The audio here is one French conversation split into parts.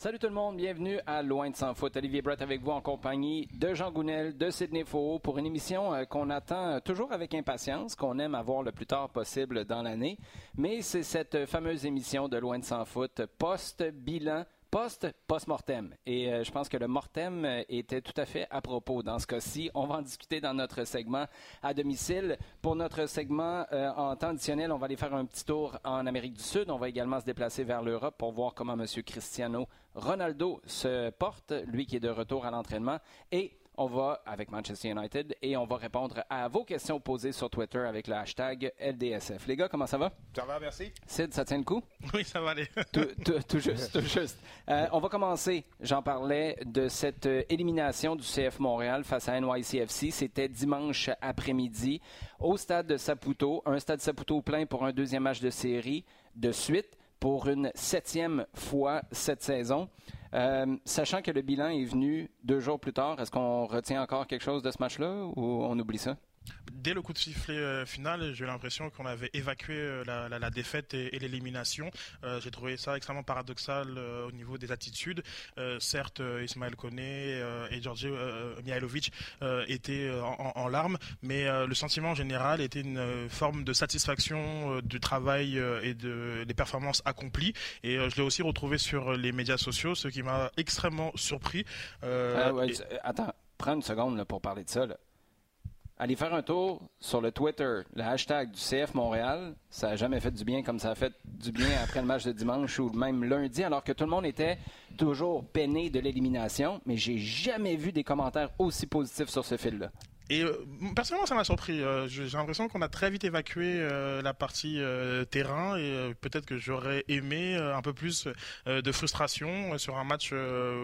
Salut tout le monde, bienvenue à Loin de Sans Foot. Olivier Brett avec vous en compagnie de Jean Gounel, de Sidney Faux pour une émission euh, qu'on attend toujours avec impatience, qu'on aime avoir le plus tard possible dans l'année. Mais c'est cette fameuse émission de Loin de Sans Foot post-bilan post post-mortem. Et euh, je pense que le mortem euh, était tout à fait à propos dans ce cas-ci. On va en discuter dans notre segment à domicile. Pour notre segment euh, en temps additionnel, on va aller faire un petit tour en Amérique du Sud. On va également se déplacer vers l'Europe pour voir comment M. Cristiano Ronaldo se porte, lui qui est de retour à l'entraînement. Et on va avec Manchester United et on va répondre à vos questions posées sur Twitter avec le hashtag LDSF. Les gars, comment ça va? Ça va, merci. Sid, ça tient le coup? Oui, ça va aller. tout, juste, tout juste. Euh, on va commencer, j'en parlais, de cette euh, élimination du CF Montréal face à NYCFC. C'était dimanche après-midi au stade de Saputo. Un stade Saputo plein pour un deuxième match de série de suite pour une septième fois cette saison. Euh, sachant que le bilan est venu deux jours plus tard, est-ce qu'on retient encore quelque chose de ce match-là ou on oublie ça? Dès le coup de sifflet euh, final, j'ai l'impression qu'on avait évacué euh, la, défaite et, l'élimination. Euh, j'ai trouvé ça extrêmement paradoxal au niveau des attitudes. certes, Ismaël Koné et Georgi Mihailovic étaient en, larmes, mais le sentiment général était une forme de satisfaction du travail et de, des performances accomplies. Et je l'ai aussi retrouvé sur les médias sociaux, ce qui m'a extrêmement surpris. Ah attends, prends une seconde pour parler de ça. Allez faire un tour sur le Twitter, le hashtag du CF Montréal. Ça n'a jamais fait du bien comme ça a fait du bien après le match de dimanche ou même lundi, alors que tout le monde était toujours peiné de l'élimination. Mais j'ai jamais vu des commentaires aussi positifs sur ce fil-là. Et euh, personnellement, ça m'a surpris. Euh, j'ai l'impression qu'on a très vite évacué euh, la partie terrain et peut-être que j'aurais aimé un peu plus de frustration sur un match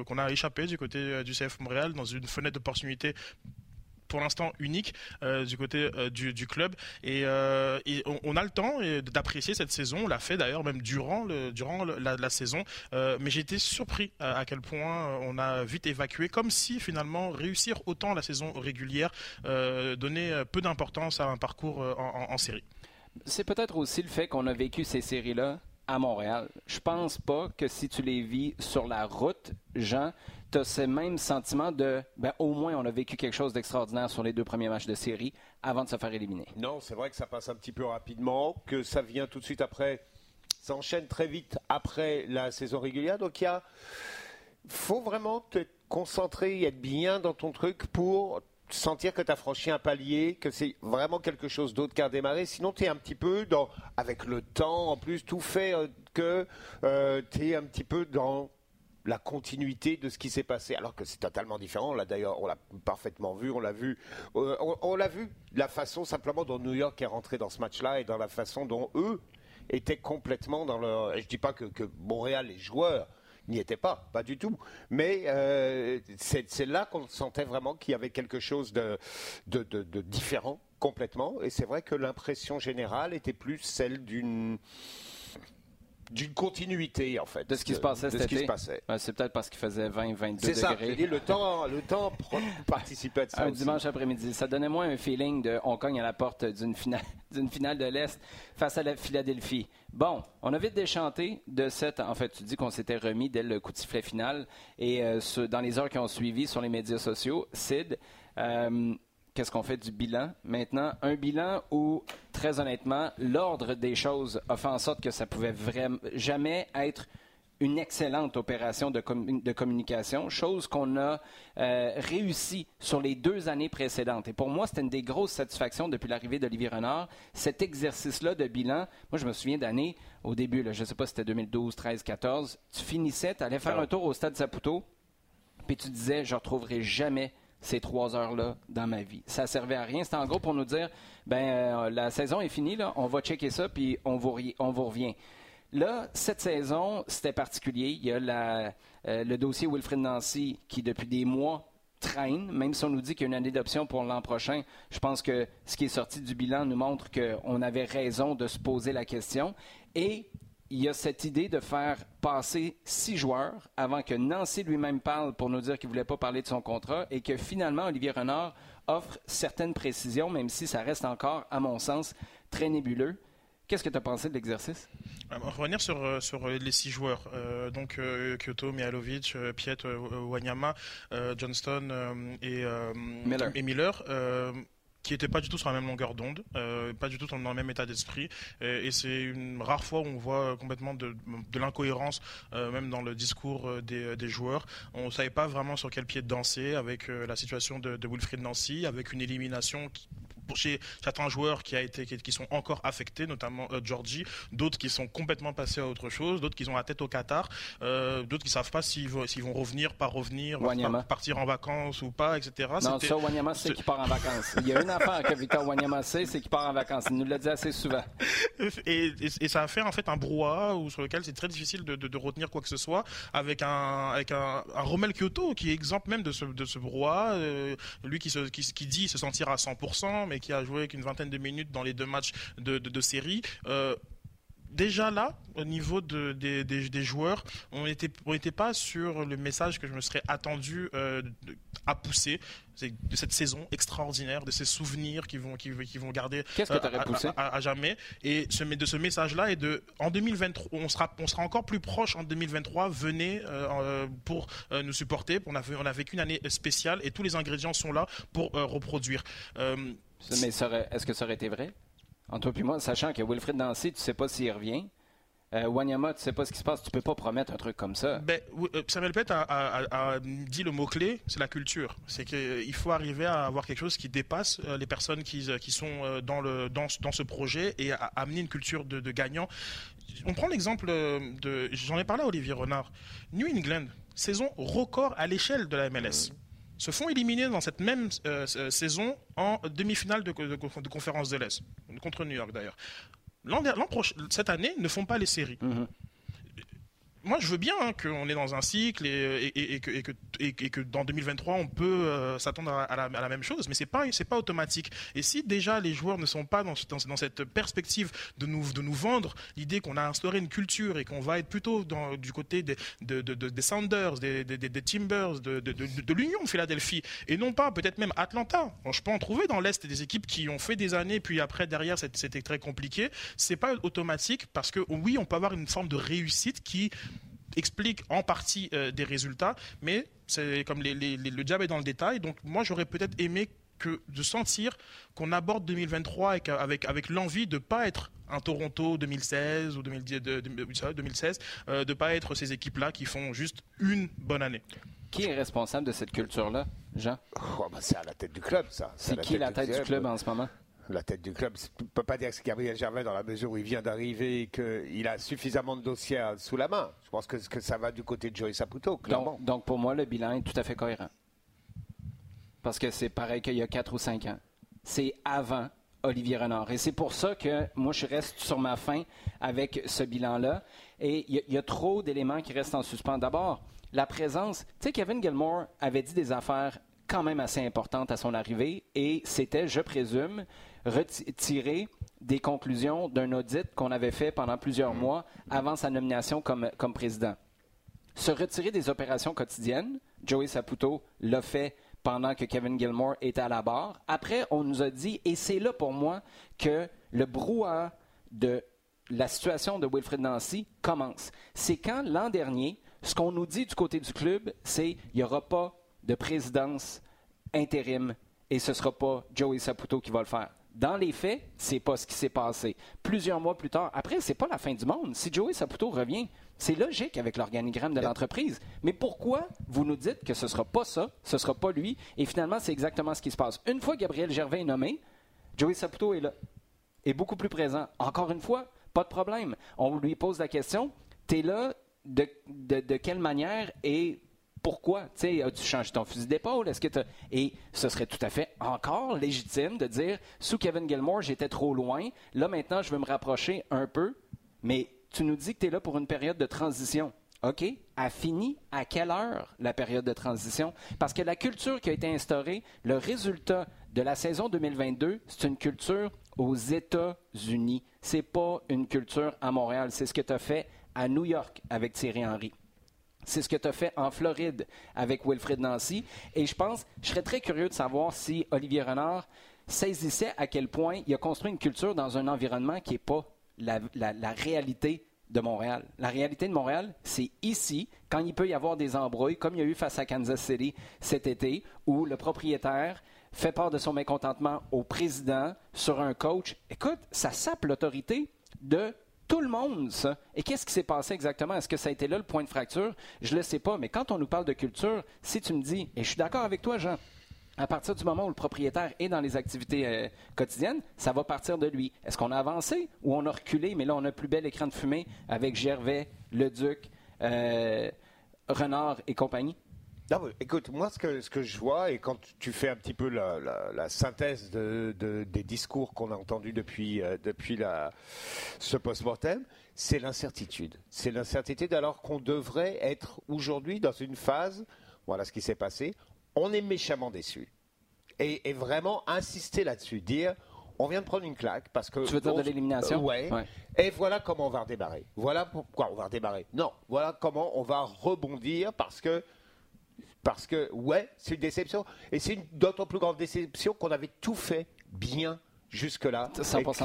qu'on a échappé du côté du CF Montréal dans une fenêtre d'opportunité pour l'instant unique euh, du côté euh, du, club. Et, euh, on, a le temps d'apprécier cette saison. On l'a fait d'ailleurs même durant, durant la, saison. mais j'ai été surpris à, quel point on a vite évacué, comme si finalement réussir autant la saison régulière donnait peu d'importance à un parcours en série. C'est peut-être aussi le fait qu'on a vécu ces séries-là à Montréal. Je pense pas que si tu les vis sur la route, Jean, tu as ce même sentiment de ben, au moins on a vécu quelque chose d'extraordinaire sur les deux premiers matchs de série avant de se faire éliminer. Non, c'est vrai que ça passe un petit peu rapidement, que ça vient tout de suite après, ça enchaîne très vite après la saison régulière. Donc il a faut vraiment te concentrer et être bien dans ton truc pour sentir que tu as franchi un palier, que c'est vraiment quelque chose d'autre qu'un démarré. Sinon, tu es un petit peu dans, avec le temps, en plus, tout fait euh, que euh, tu es un petit peu dans la continuité de ce qui s'est passé, alors que c'est totalement différent. Là, d'ailleurs, on l'a parfaitement vu, on l'a vu, euh, on, l'a vu, la façon simplement dont New York est rentré dans ce match-là et dans la façon dont eux étaient complètement dans leur. Je dis pas que, que Montréal, les joueurs, n'y était pas, pas du tout. Mais euh, c'est là qu'on sentait vraiment qu'il y avait quelque chose de, de différent complètement. Et c'est vrai que l'impression générale était plus celle d'une d'une continuité en fait de ce qui se passait cet été. c'est peut-être parce qu'il faisait 20 22 degrés. C'est ça, le temps le temps participait à ça un dimanche après-midi, ça donnait moins un feeling de on cogne à la porte d'une finale d'une finale de l'Est face à la Philadelphie. Bon, on a vite déchanté de cette en fait, tu dis qu'on s'était remis dès le coup de sifflet final et euh, dans les heures qui ont suivi sur les médias sociaux, Sid euh, qu'est-ce qu'on fait du bilan. Maintenant, un bilan où, très honnêtement, l'ordre des choses a fait en sorte que ça pouvait vraiment jamais être une excellente opération de, de communication, chose qu'on a euh, réussi sur les deux années précédentes. Et pour moi, c'était une des grosses satisfactions depuis l'arrivée d'Olivier Renard, cet exercice-là de bilan. Moi, je me souviens d'années, au début, je ne sais pas si c'était 2012, 13, 14, tu finissais, tu allais faire un tour au stade Saputo, puis tu disais, je ne retrouverai jamais ces trois heures-là dans ma vie. Ça servait à rien. C'était en gros pour nous dire, ben euh, la saison est finie, on va checker ça, puis on vous, on vous revient. Là, cette saison, c'était particulier. Il y a euh, le dossier Wilfred Nancy qui, depuis des mois, traîne, même si on nous dit qu'il y a une année d'option pour l'an prochain. Je pense que ce qui est sorti du bilan nous montre qu'on avait raison de se poser la question. Et il y a cette idée de faire passer six joueurs avant que Nancy lui-même parle pour nous dire qu'il ne voulait pas parler de son contrat et que finalement Olivier Renard offre certaines précisions, même si ça reste encore, à mon sens, très nébuleux. Qu'est-ce que tu as pensé de l'exercice? Va revenir sur, sur les six joueurs. donc Kyoto, Mihalovic, Piet, Wanyama, Johnston et Miller. Et Miller qui n'étaient pas du tout sur la même longueur d'onde, euh, pas du tout dans le même état d'esprit. Et, c'est une rare fois où on voit complètement de, l'incohérence, euh, même dans le discours euh, des, joueurs. On ne savait pas vraiment sur quel pied danser avec la situation de, de Wilfried Nancy, avec une élimination qui, chez certains joueurs qui, a été, qui, sont encore affectés, notamment euh, Georgie, d'autres qui sont complètement passés à autre chose, d'autres qui ont la tête au Qatar, euh, d'autres qui ne savent pas s'ils vont, vont, revenir, pas revenir, partir en vacances ou pas, etc. Non, ça, Wanyama c'est qu'il part en vacances. Il y a une affaire que Victor Wanyama sait, c'est qu'il part en vacances. Il nous l'a dit assez souvent. Et, et, ça a fait en fait un brouhaha sur lequel c'est très difficile de, de, retenir quoi que ce soit, avec un, avec un, un Romel Kyoto qui est exemple même de ce, de ce brouhaha, euh, lui qui, se, qui, qui, dit se sentir à 100%, mais qui a joué qu'une vingtaine de minutes dans les deux matchs de, de, série. Euh, déjà là, au niveau de, des, des, joueurs, on n'était on pas sur le message que je me serais attendu euh, à pousser de cette saison extraordinaire, de ces souvenirs qui vont, qui, qui vont garder Qu'est-ce que euh, poussé à, jamais. Et ce, de ce message-là et de en 2023, on sera, on sera encore plus proche en 2023. Venez pour nous supporter. On a, on a vécu une année spéciale et tous les ingrédients sont là pour reproduire. Mais est-ce que ça aurait été vrai? En toi et moi, sachant que Wilfred Nancy, tu ne sais pas s'il revient. Euh, Wanyama, tu sais pas ce qui se passe, tu peux pas promettre un truc comme ça. Ben, euh, Samuel Pett a, dit le mot-clé, c'est la culture. C'est qu'il euh, faut arriver à avoir quelque chose qui dépasse les personnes qui, qui sont dans, le, dans, dans, ce projet et à amener une culture de, de gagnant. On prend l'exemple de, j'en ai parlé à Olivier Renard, New England, saison record à l'échelle de la MLS se font éliminer dans cette même euh, euh, saison en demi-finale de, conférence de l'Est, contre New York d'ailleurs. Cette année, ne font pas les séries. Mm-hmm moi, je veux bien hein, qu'on est dans un cycle et, que, dans 2023, on peut euh, s'attendre à, la même chose, mais ce n'est pas, pas automatique. Et si déjà les joueurs ne sont pas dans, cette perspective de nous, de nous vendre l'idée qu'on a instauré une culture et qu'on va être plutôt du côté des, des Sounders, des, des Timbers, de, l'Union de Philadelphie, et non pas peut-être même Atlanta. je peux en trouver dans l'Est des équipes qui ont fait des années, puis après, derrière, c'était très compliqué. C'est pas automatique parce que oui, on peut avoir une forme de réussite qui explique en partie euh, des résultats, mais c'est comme le diable est dans le détail. Donc moi, j'aurais peut-être aimé que de sentir qu'on aborde 2023 avec, avec, avec l'envie de ne pas être un Toronto 2016 ou 2016, de ne pas être ces équipes-là qui font juste une bonne année. Qui est responsable de cette culture-là, Jean? Oh, bah, C'est à la tête du club, ça. C'est qui la tête du club en ce moment? La tête du club. On ne peut pas dire que c'est Gabriel Gervais dans la mesure où il vient d'arriver et qu'il a suffisamment de dossiers sous la main. Je pense que, que ça va du côté de Joey Saputo, clairement. Donc, pour moi, le bilan est tout à fait cohérent. Parce que c'est pareil qu'il y a 4 ou 5 ans. C'est avant Olivier Renard. Et c'est pour ça que moi, je reste sur ma fin avec ce bilan-là. Et il y, a trop d'éléments qui restent en suspens. D'abord, la présence. Tu sais, Kevin Gilmore avait dit des affaires quand même assez importantes à son arrivée et c'était, je présume, retirer des conclusions d'un audit qu'on avait fait pendant plusieurs mois avant sa nomination comme, comme président. Se retirer des opérations quotidiennes, Joey Saputo l'a fait pendant que Kevin Gilmore était à la barre. Après, on nous a dit, et c'est là pour moi que le brouhaha de la situation de Wilfred Nancy commence. C'est quand l'an dernier, ce qu'on nous dit du côté du club, c'est qu'il n'y aura pas de présidence intérim et ce ne sera pas Joey Saputo qui va le faire. Dans les faits, c'est pas ce qui s'est passé. Plusieurs mois plus tard, après, c'est pas la fin du monde. Si Joey Saputo revient, c'est logique avec l'organigramme de l'entreprise. Mais pourquoi vous nous dites que ce sera pas ça, ce sera pas lui, et finalement, c'est exactement ce qui se passe. Une fois Gabriel Gervais est nommé, Joey Saputo est là, est beaucoup plus présent. Encore une fois, pas de problème. On lui pose la question, tu es là de, de, quelle manière et pourquoi? Tu as-tu changé ton fusil d'épaule? Est-ce que Et ce serait tout à fait encore légitime de dire, sous Kevin Gilmore, j'étais trop loin. Là, maintenant, je veux me rapprocher un peu. Mais tu nous dis que tu es là pour une période de transition. OK? A fini à quelle heure la période de transition? Parce que la culture qui a été instaurée, le résultat de la saison 2022, c'est une culture aux États-Unis. C'est pas une culture à Montréal. C'est ce que tu as fait à New York avec Thierry Henry. C'est ce que tu as fait en Floride avec Wilfred Nancy. Et je pense, je serais très curieux de savoir si Olivier Renard saisissait à quel point il a construit une culture dans un environnement qui n'est pas la, réalité de Montréal. La réalité de Montréal, c'est ici, quand il peut y avoir des embrouilles, comme il y a eu face à Kansas City cet été, où le propriétaire fait part de son mécontentement au président sur un coach. Écoute, ça sape l'autorité de tout le monde, ça. Et qu'est-ce qui s'est passé exactement? Est-ce que ça a été là le point de fracture? Je ne le sais pas, mais quand on nous parle de culture, si tu me dis, et je suis d'accord avec toi, Jean, à partir du moment où le propriétaire est dans les activités euh, quotidiennes, ça va partir de lui. Est-ce qu'on a avancé ou on a reculé, mais là, on a plus bel écran de fumée avec Gervais, Le Duc, euh, Renard et compagnie? Écoute, moi, ce que, ce que je vois, et quand tu fais un petit peu la, synthèse des discours qu'on a entendus depuis, euh, depuis la, ce post-mortem, c'est l'incertitude. C'est l'incertitude alors qu'on devrait être aujourd'hui dans une phase, voilà ce qui s'est passé, on est méchamment déçu. Et, vraiment insister là-dessus, dire on vient de prendre une claque parce que. Tu veux dire de l'élimination ouais, Et voilà comment on va redémarrer. Voilà pourquoi on va redémarrer. Non, voilà comment on va rebondir parce que. Parce que, ouais, c'est une déception. Et c'est une d'autant plus grande déception qu'on avait tout fait bien jusque-là.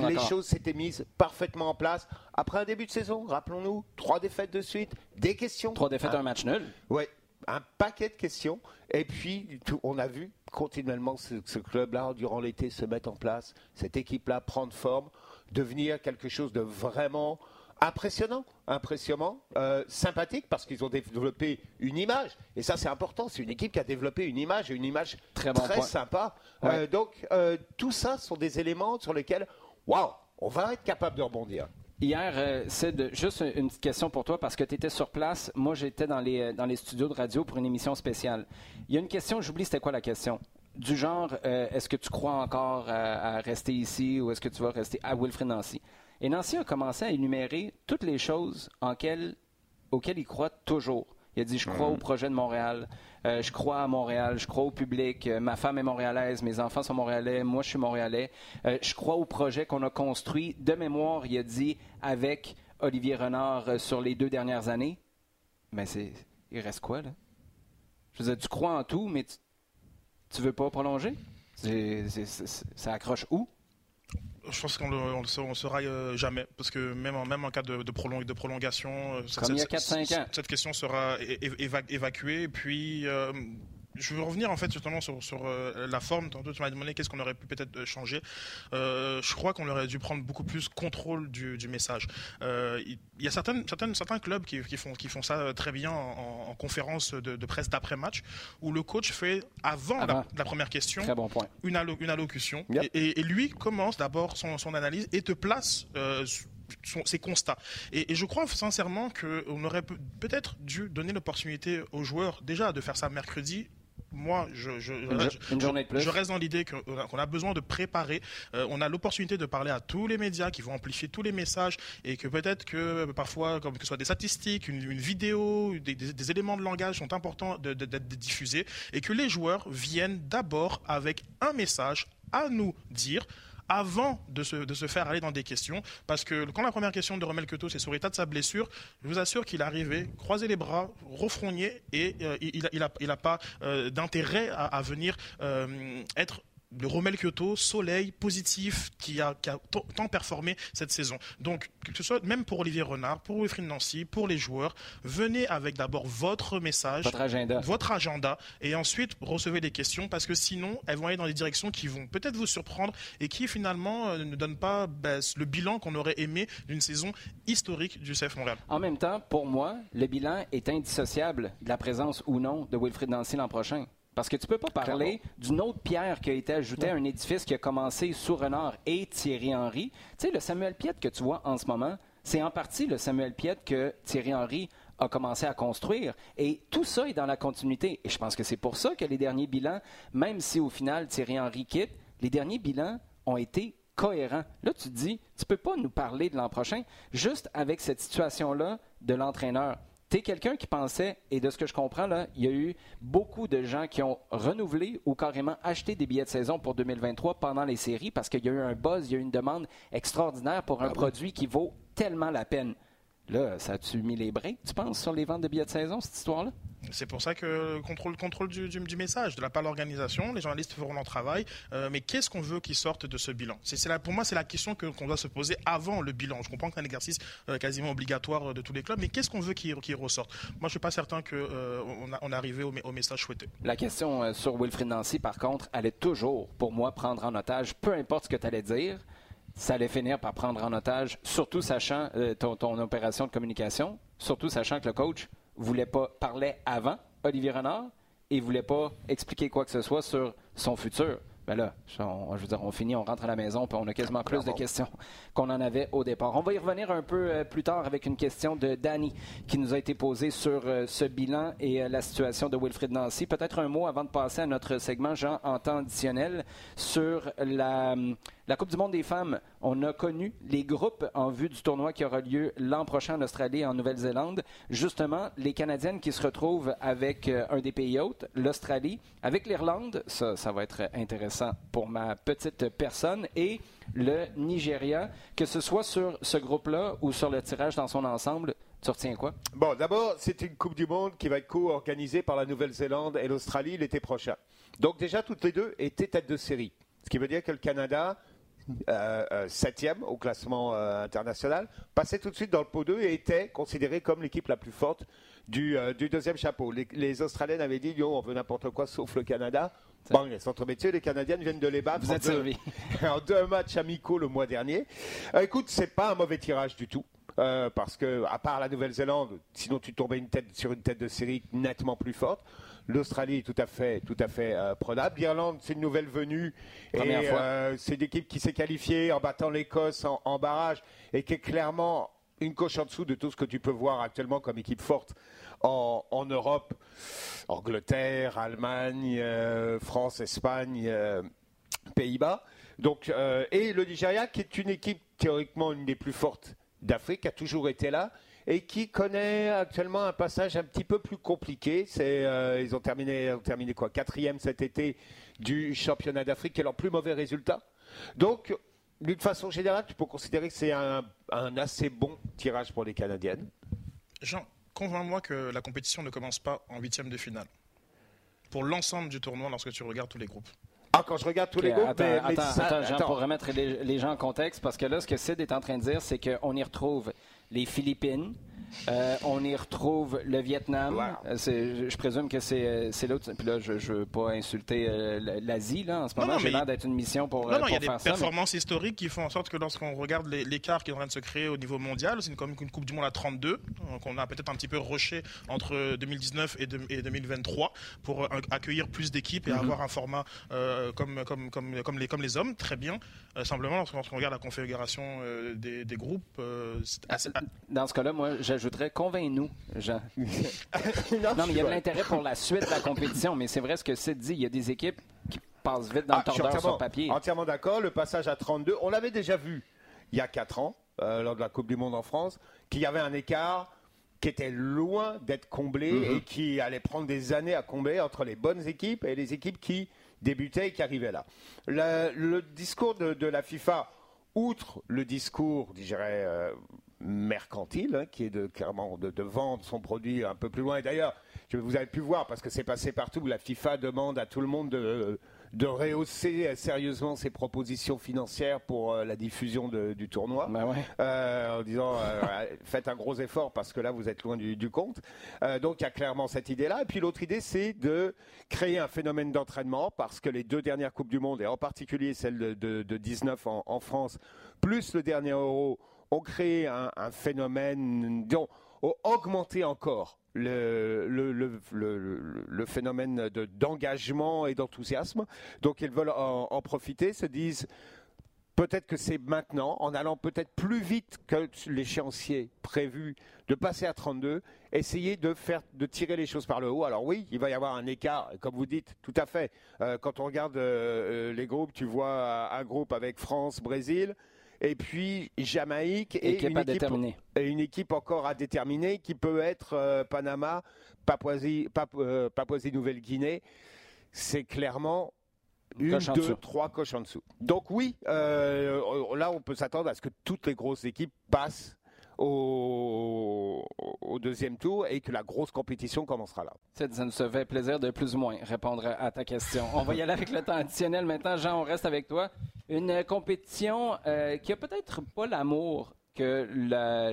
Les choses s'étaient mises parfaitement en place. Après un début de saison, rappelons-nous, trois défaites de suite, des questions. Trois défaites, un, un match nul. Ouais, un paquet de questions. Et puis, on a vu continuellement ce, club-là, durant l'été, se mettre en place, cette équipe-là prendre forme, devenir quelque chose de vraiment impressionnant, impressionnant, euh, sympathique, parce qu'ils ont développé une image. Et ça, c'est important. C'est une équipe qui a développé une image, une image très, sympa. Euh, donc, euh, tout ça sont des éléments sur lesquels, waouh, on va être capable de rebondir. Hier, c'est juste une petite question pour toi parce que tu étais sur place. Moi, j'étais dans les, dans les studios de radio pour une émission spéciale. Il y a une question, j'oublie c'était quoi la question? Du genre, euh, est-ce que tu crois encore à, rester ici ou est-ce que tu vas rester à Wilfrid Nancy? Et Nancy a commencé à énumérer toutes les choses en auxquelles il croit toujours. Il a dit, je crois au projet de Montréal, euh, je crois à Montréal, je crois au public, euh, ma femme est montréalaise, mes enfants sont montréalais, moi je suis montréalais. Euh, je crois au projet qu'on a construit. De mémoire, il a dit, avec Olivier Renard sur les deux dernières années. Mais c'est, il reste quoi, là? Je veux dire, tu crois en tout, mais tu, ne veux pas prolonger? ça accroche où? Je pense qu'on ne le, saura euh, jamais, parce que même en, même en cas de, de, de prolongation, euh, cette, cette, question sera évacuée. Et puis, euh, je veux revenir en fait justement sur, euh, la forme. Tantôt tu m'as demandé qu'est-ce qu'on aurait pu peut-être euh, changer. Euh, je crois qu'on aurait dû prendre beaucoup plus contrôle du, message. Il y a certaines, certaines, certains clubs qui, font, qui font ça très bien en, conférence de, presse d'après-match, où le coach fait avant, la, première question Une, une, allocution et, lui commence d'abord son, son, analyse et te place ses constats. Et, je crois sincèrement qu'on aurait peut-être dû donner l'opportunité aux joueurs déjà de faire ça mercredi moi, je, je, je, reste dans l'idée qu'on a besoin de préparer. Euh, on a l'opportunité de parler à tous les médias qui vont amplifier tous les messages et que peut-être que parfois, comme que ce soit des statistiques, une, vidéo, des, éléments de langage sont importants d'être diffusés et que les joueurs viennent d'abord avec un message à nous dire avant de se, faire aller dans des questions. Parce que quand la première question de Romel Keto, c'est sur l'état de sa blessure, je vous assure qu'il est arrivé, croisé les bras, refrogné, et euh, il n'a pas euh, d'intérêt à, à, venir euh, être le Romel Kyoto, soleil, positif, qui a, tant performé cette saison. Donc, que ce soit même pour Olivier Renard, pour Wilfried Nancy, pour les joueurs, venez avec d'abord votre message, votre agenda. votre agenda, et ensuite recevez des questions, parce que sinon, elles vont aller dans des directions qui vont peut-être vous surprendre et qui finalement euh, ne donnent pas ben, le bilan qu'on aurait aimé d'une saison historique du CF Montréal. En même temps, pour moi, le bilan est indissociable de la présence ou non de Wilfried Nancy l'an prochain. Parce que tu peux pas parler d'une autre pierre qui a été ajoutée à un édifice qui a commencé sous Renard et Thierry Henry. Tu sais, le Samuel Piette que tu vois en ce moment, c'est en partie le Samuel Piette que Thierry Henry a commencé à construire. Et tout ça est dans la continuité. Et je pense que c'est pour ça que les derniers bilans, même si au final Thierry Henry quitte, les derniers bilans ont été cohérents. Là, tu te dis, tu peux pas nous parler de l'an prochain juste avec cette situation-là de l'entraîneur tu es quelqu'un qui pensait, et de ce que je comprends, là, il y a eu beaucoup de gens qui ont renouvelé ou carrément acheté des billets de saison pour 2023 pendant les séries parce qu'il y a eu un buzz, il y a eu une demande extraordinaire pour un ah produit qui vaut tellement la peine. Là, ça a-tu mis les breaks, tu penses, sur les ventes de billets de saison, cette histoire-là? C'est pour ça que contrôle, contrôle du, du, message, de la part de l'organisation, les journalistes feront leur travail. Euh, mais qu'est-ce qu'on veut qu'ils sortent de ce bilan? Pour moi, c'est la question qu'on doit se poser avant le bilan. Je comprends que c'est un exercice euh, quasiment obligatoire de tous les clubs, mais qu'est-ce qu'on veut qu'ils, ressortent? Moi, je ne suis pas certain qu'on euh, on au, message souhaité. La question sur Wilfried Nancy, par contre, est toujours, pour moi, prendre en otage, peu importe ce que tu allais dire ça allait finir par prendre en otage, surtout sachant ton, opération de communication, surtout sachant que le coach voulait pas parler avant Olivier Renard et voulait pas expliquer quoi que ce soit sur son futur. Ben là, on, je veux dire, on finit, on rentre à la maison, puis on a quasiment plus de questions qu'on en avait au départ. On va y revenir un peu euh, plus tard avec une question de Danny qui nous a été posée sur euh, ce bilan et euh, la situation de Wilfrid Nancy. Peut-être un mot avant de passer à notre segment, Jean, en temps additionnel, sur la hum, la Coupe du monde des femmes, on a connu les groupes en vue du tournoi qui aura lieu l'an prochain en Australie et en Nouvelle-Zélande. Justement, les Canadiennes qui se retrouvent avec euh, un des pays hôtes, l'Australie, avec l'Irlande, ça, ça va être intéressant pour ma petite personne, et le Nigeria, que ce soit sur ce groupe-là ou sur le tirage dans son ensemble, tu retiens quoi? Bon, d'abord, c'est une Coupe du Monde qui va être co-organisée par la Nouvelle-Zélande et l'Australie l'été prochain. Donc déjà, toutes les deux étaient tête de série. Ce qui veut dire que le Canada septième au classement euh, international, passait tout de suite dans le pot 2 et était considéré comme l'équipe la plus forte du, deuxième chapeau. Les, Australiens avaient dit on veut n'importe quoi sauf le Canada. Bon, les centres métiers, les Canadiennes viennent de les battre Vous en, deux, en deux matchs amicaux le mois dernier. écoute, c'est pas un mauvais tirage du tout. parce que, à part la Nouvelle-Zélande, sinon tu tombais une tête, sur une tête de série nettement plus forte. L'Australie est tout à fait, tout à fait euh, prenable. L'Irlande, c'est une nouvelle venue. et euh, c'est une équipe qui s'est qualifiée en battant l'Écosse en, barrage et qui est clairement une coche en dessous de tout ce que tu peux voir actuellement comme équipe forte en, Europe. Angleterre, Allemagne, euh, France, Espagne, Pays-Bas. Donc, et le Nigeria, qui est une équipe théoriquement une des plus fortes d'Afrique, a toujours été là et qui connaît actuellement un passage un petit peu plus compliqué. C'est, euh, ils ont terminé, ont terminé quoi Quatrième cet été du championnat d'Afrique, qui est leur plus mauvais résultat. Donc, d'une façon générale, tu peux considérer que c'est un, assez bon tirage pour les Canadiennes. Jean, convainc-moi que la compétition ne commence pas en huitième de finale. Pour l'ensemble du tournoi, lorsque tu regardes tous les groupes. Ah, quand je regarde tous les groupes. Attends, attends, Jean, pour remettre les, les, gens en contexte, parce que là, ce que Sid est en train de dire, c'est qu'on y retrouve les Philippines. Euh, on y retrouve le Vietnam. Euh, je présume que c'est euh, l'autre. Puis là, je ne veux pas insulter l'Asie là, en ce moment. J'ai l'air d'être une mission pour. Non, non, il y a des performances historiques qui font en sorte que lorsqu'on regarde l'écart qui est en train de se créer au niveau mondial, c'est comme une Coupe du Monde à 32. Donc on a peut-être un petit peu rushé entre 2019 et, 2023 pour accueillir plus d'équipes et mhm. avoir un format comme, comme, comme, comme, les, comme les hommes. Très bien. simplement, lorsqu'on regarde la configuration des, des, groupes, assez, dans ce cas-là, moi, j'ajouterais convainc-nous, Jean. non, mais il y a de l'intérêt pour la suite de la compétition, mais c'est vrai ce que c'est dit. Il y a des équipes qui passent vite dans le ah, tordeur sur papier. Entièrement d'accord. Le passage à 32, on l'avait déjà vu il y a 4 ans, euh, lors de la Coupe du Monde en France, qu'il y avait un écart qui était loin d'être comblé mm-hmm. et qui allait prendre des années à combler entre les bonnes équipes et les équipes qui débutaient et qui arrivaient là. Le, discours de, la FIFA, outre le discours, je dirais, euh, mercantile, hein, qui est de, clairement de, vendre son produit un peu plus loin. Et d'ailleurs, vous avez pu voir, parce que c'est passé partout, la FIFA demande à tout le monde de, de rehausser sérieusement ses propositions financières pour euh, la diffusion du tournoi, bah euh, en disant euh, faites un gros effort parce que là vous êtes loin du, compte. donc il y a clairement cette idée-là. Et puis l'autre idée, c'est de créer un phénomène d'entraînement parce que les deux dernières coupes du monde et en particulier celle de, de, 19 en, en France, plus le dernier Euro ont créé un, phénomène, ont augmenté encore le, phénomène d'engagement et d'enthousiasme. Donc ils veulent en, profiter, se disent peut-être que c'est maintenant, en allant peut-être plus vite que l'échéancier prévu, de passer à 32, essayer de faire, de tirer les choses par le haut. Alors oui, il va y avoir un écart, comme vous dites, tout à fait. Euh, quand on regarde euh, euh, les groupes, tu vois un groupe avec France, Brésil, et puis Jamaïque et, une, équipe, et une, équipe, encore à déterminer qui peut être euh, Panama, Papouasie, euh, Papouasie-Nouvelle-Guinée. C'est clairement une, deux, trois coches en dessous. Donc oui, euh, là on peut s'attendre à ce que toutes les grosses équipes passent au, deuxième tour et que la grosse compétition commencera là. Ça nous fait plaisir de plus ou moins répondre à ta question. On va y aller avec le temps additionnel maintenant. Jean, on reste avec toi. Une compétition euh, qui a peut-être pas l'amour que la,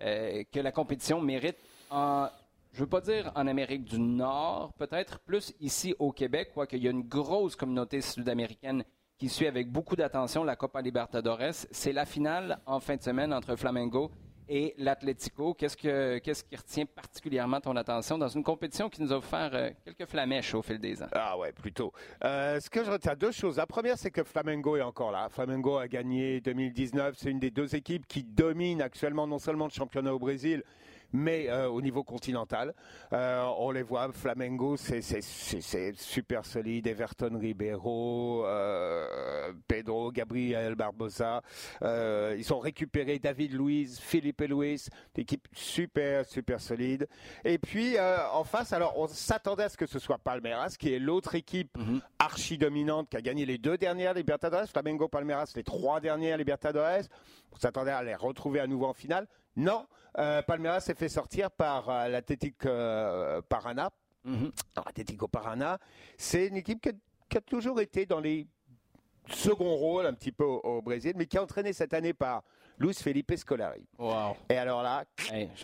euh, que la compétition mérite en, je veux pas dire en Amérique du Nord, peut-être plus ici au Québec, quoique il y a une grosse communauté sud-américaine qui suit avec beaucoup d'attention la Copa Libertadores. C'est la finale en fin de semaine entre Flamengo et l'Atlético. Qu'est-ce, que, qu'est-ce qui retient particulièrement ton attention dans une compétition qui nous a offert euh, quelques flamèches au fil des ans? Ah ouais, plutôt. Euh, ce que je retiens, deux choses. La première, c'est que Flamengo est encore là. Flamengo a gagné 2019. C'est une des deux équipes qui domine actuellement non seulement le championnat au Brésil, mais euh, au niveau continental, euh, on les voit, Flamengo, c'est super solide, Everton Ribeiro, euh, Pedro, Gabriel Barbosa, ils ont récupéré David Luiz, Philippe Luiz, équipe super, super solide. Et puis, en face, alors, on s'attendait à ce que ce soit Palmeiras, qui est l'autre équipe mhm. archi-dominante qui a gagné les deux dernières Libertadores, Flamengo, Palmeiras, les trois dernières Libertadores. On s'attendait à les retrouver à nouveau en finale. Non, euh, Palmeiras s'est fait sortir par euh, l'Atlético euh, Parana. Mm Parana, c'est une équipe qui a, toujours été dans les seconds rôles un petit peu au, Brésil, mais qui est entraînée cette année par Luis Felipe Scolari. Wow. Et alors là,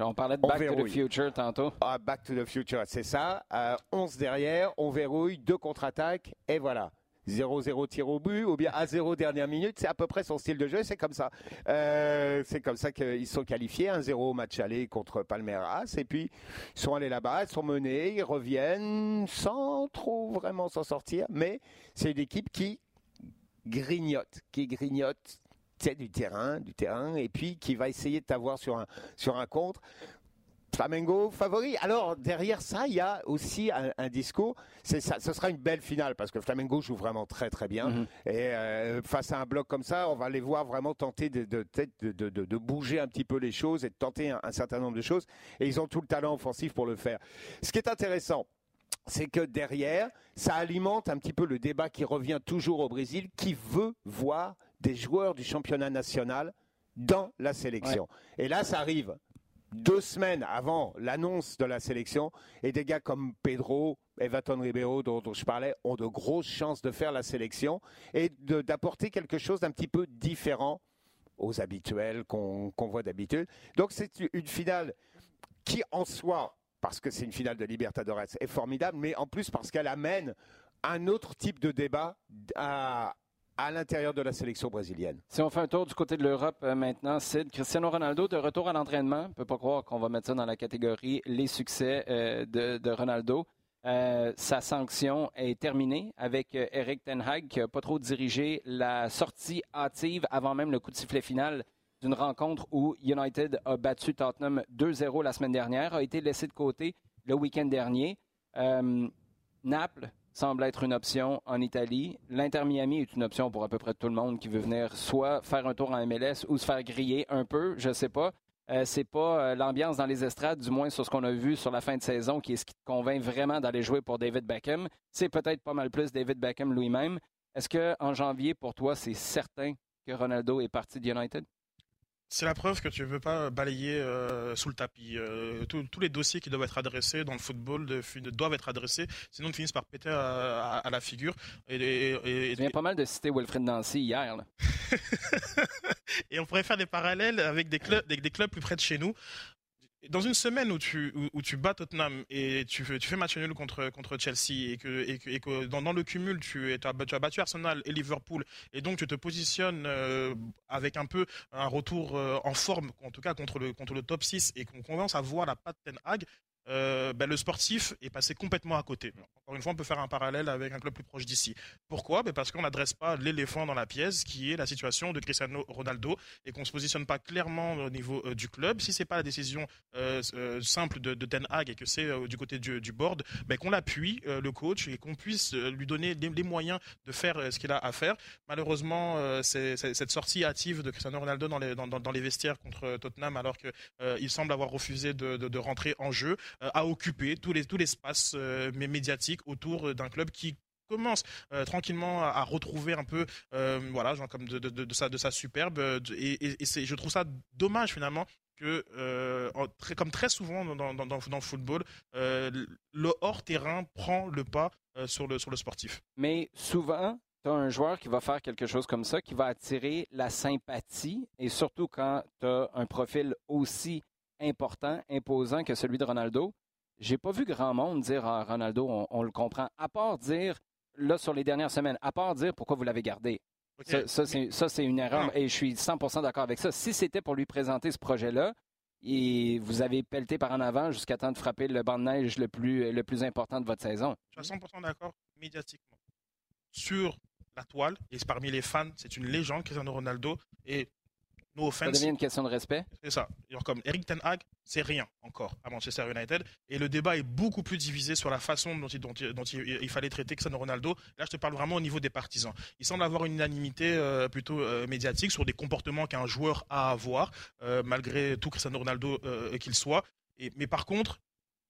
on parlait de Back to the Future tantôt. Ah, Back to the Future, c'est ça. 11 derrière, on verrouille, deux contre-attaques, et voilà. 0-0 tir au but ou bien à 0 dernière minute. C'est à peu près son style de jeu. C'est comme ça. Euh, c'est comme ça qu'ils sont qualifiés. 1-0 match aller contre Palmeiras. Et puis, ils sont allés là-bas, ils sont menés, ils reviennent sans trop vraiment s'en sortir. Mais c'est une équipe qui grignote, qui grignote du terrain, du terrain, et puis qui va essayer de t'avoir sur un, sur un contre. Flamengo favori. Alors derrière ça, il y a aussi un, discours. C'est ça, ce sera une belle finale parce que Flamengo joue vraiment très très bien. Mhm. Et euh, face à un bloc comme ça, on va les voir vraiment tenter de, de, de, de bouger un petit peu les choses et de tenter un, certain nombre de choses. Et ils ont tout le talent offensif pour le faire. Ce qui est intéressant, c'est que derrière, ça alimente un petit peu le débat qui revient toujours au Brésil, qui veut voir des joueurs du championnat national dans la sélection. Et là, ça arrive deux semaines avant l'annonce de la sélection, et des gars comme Pedro, Everton Ribeiro, dont, je parlais, ont de grosses chances de faire la sélection et d'apporter quelque chose d'un petit peu différent aux habituels qu'on voit d'habitude. Donc c'est une finale qui en soi, parce que c'est une finale de Libertadores, est formidable, mais en plus parce qu'elle amène un autre type de débat à, à l'intérieur de la sélection brésilienne. Si on fait un tour du côté de l'Europe euh, maintenant, Sid, Cristiano Ronaldo de retour à l'entraînement. On ne peut pas croire qu'on va mettre ça dans la catégorie les succès euh, de, Ronaldo. Euh, sa sanction est terminée avec Eric Ten Hag qui n'a pas trop dirigé la sortie hâtive avant même le coup de sifflet final d'une rencontre où United a battu Tottenham 2-0 la semaine dernière, a été laissé de côté le week-end dernier. Naples semble être une option en Italie. L'Inter Miami est une option pour à peu près tout le monde qui veut venir soit faire un tour en MLS ou se faire griller un peu, je ne sais pas. Euh, c'est pas euh, l'ambiance dans les estrades, du moins sur ce qu'on a vu sur la fin de saison, qui est ce qui te convainc vraiment d'aller jouer pour David Beckham. C'est peut-être pas mal plus David Beckham lui-même. Est-ce que en janvier, pour toi, c'est certain que Ronaldo est parti de United? C'est la preuve que tu ne veux pas balayer euh, sous le tapis. Euh, tous les dossiers qui doivent être adressés dans le football doivent être adressés, sinon ils finissent par péter à, la figure. Et, et, et, pas mal de citer Wilfred Nancy hier. et on pourrait faire des parallèles avec des clubs, des clubs plus près de chez nous dans une semaine où tu, bats Tottenham et tu, tu fais match nul contre, Chelsea et que, dans, le cumul, tu, tu, as, battu Arsenal et Liverpool et donc tu te positionnes euh, avec un peu un retour euh, en forme, en tout cas contre le, contre le top 6 et qu'on commence à voir la patte Ten Hag, euh, ben, le sportif est passé complètement à côté. Encore une fois, on peut faire un parallèle avec un club plus proche d'ici. Pourquoi? Ben, Parce qu'on n'adresse pas l'éléphant dans la pièce, qui est la situation de Cristiano Ronaldo, et qu'on ne se positionne pas clairement au niveau euh, du club. Si ce n'est pas la décision euh, simple de, Ten Hag et que c'est du côté du, board, ben, qu'on l'appuie, le coach, et qu'on puisse lui donner les, moyens de faire ce qu'il a à faire. Malheureusement, cette sortie hâtive de Cristiano Ronaldo dans les, vestiaires contre Tottenham, alors qu'il semble avoir refusé de, de rentrer en jeu, à occuper tout l'espace euh, médiatique autour d'un club qui commence tranquillement à, retrouver un peu, voilà, genre comme de, de, de, sa, de sa superbe. et, et je trouve ça dommage finalement que, très, comme très souvent dans, dans, dans, le football, le hors-terrain prend le pas sur, le, sur le sportif. Mais souvent, tu as un joueur qui va faire quelque chose comme ça, qui va attirer la sympathie, et surtout quand tu as un profil aussi important, imposant que celui de Ronaldo. J'ai pas vu grand monde dire à Ronaldo, on, le comprend, à part dire, là, sur les dernières semaines, à part dire pourquoi vous l'avez gardé. Ça, c'est une erreur et je suis 100% d'accord avec ça. Si c'était pour lui présenter ce projet-là, et vous avez pelleté par en avant jusqu'à temps de frapper le banc de neige le plus, le plus important de votre saison. Je suis 100% d'accord médiatiquement. Sur la toile, et parmi les fans, c'est une légende, Cristiano Ronaldo, et ça devient une question de respect. C'est ça. comme Eric Ten Hag, c'est rien encore à Manchester United. Et le débat est beaucoup plus divisé sur la façon dont il, dont dont il, fallait traiter Cristiano Ronaldo. Là, je te parle vraiment au niveau des partisans. Il semble avoir une unanimité euh, plutôt euh, médiatique sur des comportements qu'un joueur a à avoir, euh, malgré tout Cristiano Ronaldo qu'il soit. Et, mais par contre,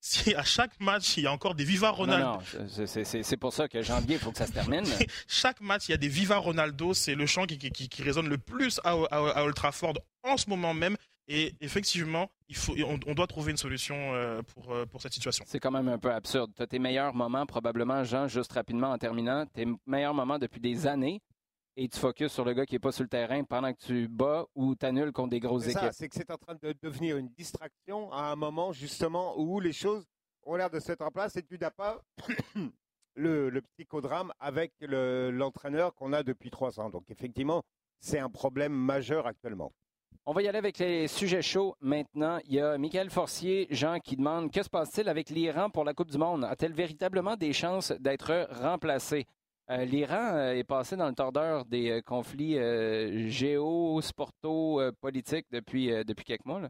si à chaque match, il y a encore des Viva Ronaldo. Non, non c'est pour ça que janvier, il faut que ça se termine. chaque match, il y a des Viva Ronaldo. C'est le chant qui, qui, qui, résonne le plus à, à, Old Trafford en ce moment même. Et effectivement, il faut, on, doit trouver une solution euh, pour, euh, pour cette situation. C'est quand même un peu absurde. Tu as tes meilleurs moments, probablement, Jean, juste rapidement en terminant, tes meilleurs moments depuis des années et tu focuses sur le gars qui n'est pas sur le terrain pendant que tu bats ou tu annules contre des grosses équipes. C'est que c'est en train de devenir une distraction à un moment justement où les choses ont l'air de se mettre en place et tu n'as pas le, psychodrame avec l'entraîneur qu'on a depuis trois ans. Donc effectivement, c'est un problème majeur actuellement. On va y aller avec les sujets chauds maintenant. Il y a Michael Forcier, Jean, qui demande Que se passe-t-il avec l'Iran pour la Coupe du Monde? A-t-elle véritablement des chances d'être remplacée? Euh, L'Iran euh, est passé dans le tordeur des euh, conflits géo-sporto-politiques depuis, depuis quelques mois.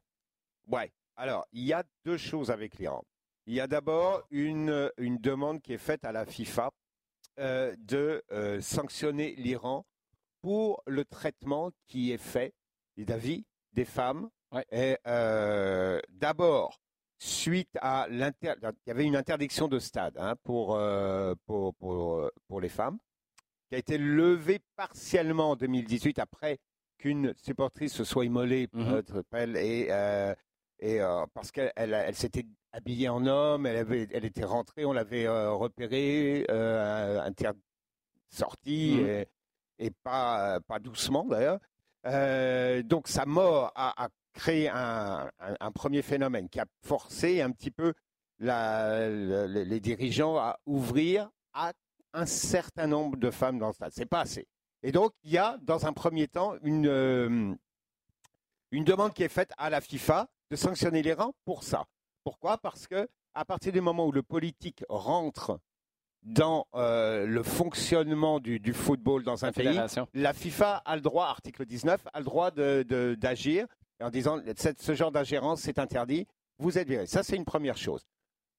Oui. Alors, il y a deux choses avec l'Iran. Il y a d'abord une, une, demande qui est faite à la FIFA de sanctionner l'Iran pour le traitement qui est fait des des femmes. Et d'abord, suite à l'inter... Il y avait une interdiction de stade hein, pour, euh, pour, pour, pour, les femmes, qui a été levée partiellement en 2018 après qu'une supportrice se soit immolée, mmh et, euh, et euh, parce qu'elle elle, s'était habillée en homme, elle, avait, elle était rentrée, on l'avait repérée, sortie, mmh et, et, pas, pas doucement d'ailleurs. donc sa mort a, a créé un, premier phénomène qui a forcé un petit peu les dirigeants à ouvrir à un certain nombre de femmes dans le stade. C'est pas assez. Et donc, il y a, dans un premier temps, une, euh, une demande qui est faite à la FIFA de sanctionner les rangs pour ça. Pourquoi? Parce que à partir du moment où le politique rentre dans euh, le fonctionnement du, football dans un pays, la FIFA a le droit, article 19, a le droit d'agir en disant ce genre d'ingérence, c'est interdit, vous êtes viré. Ça, c'est une première chose.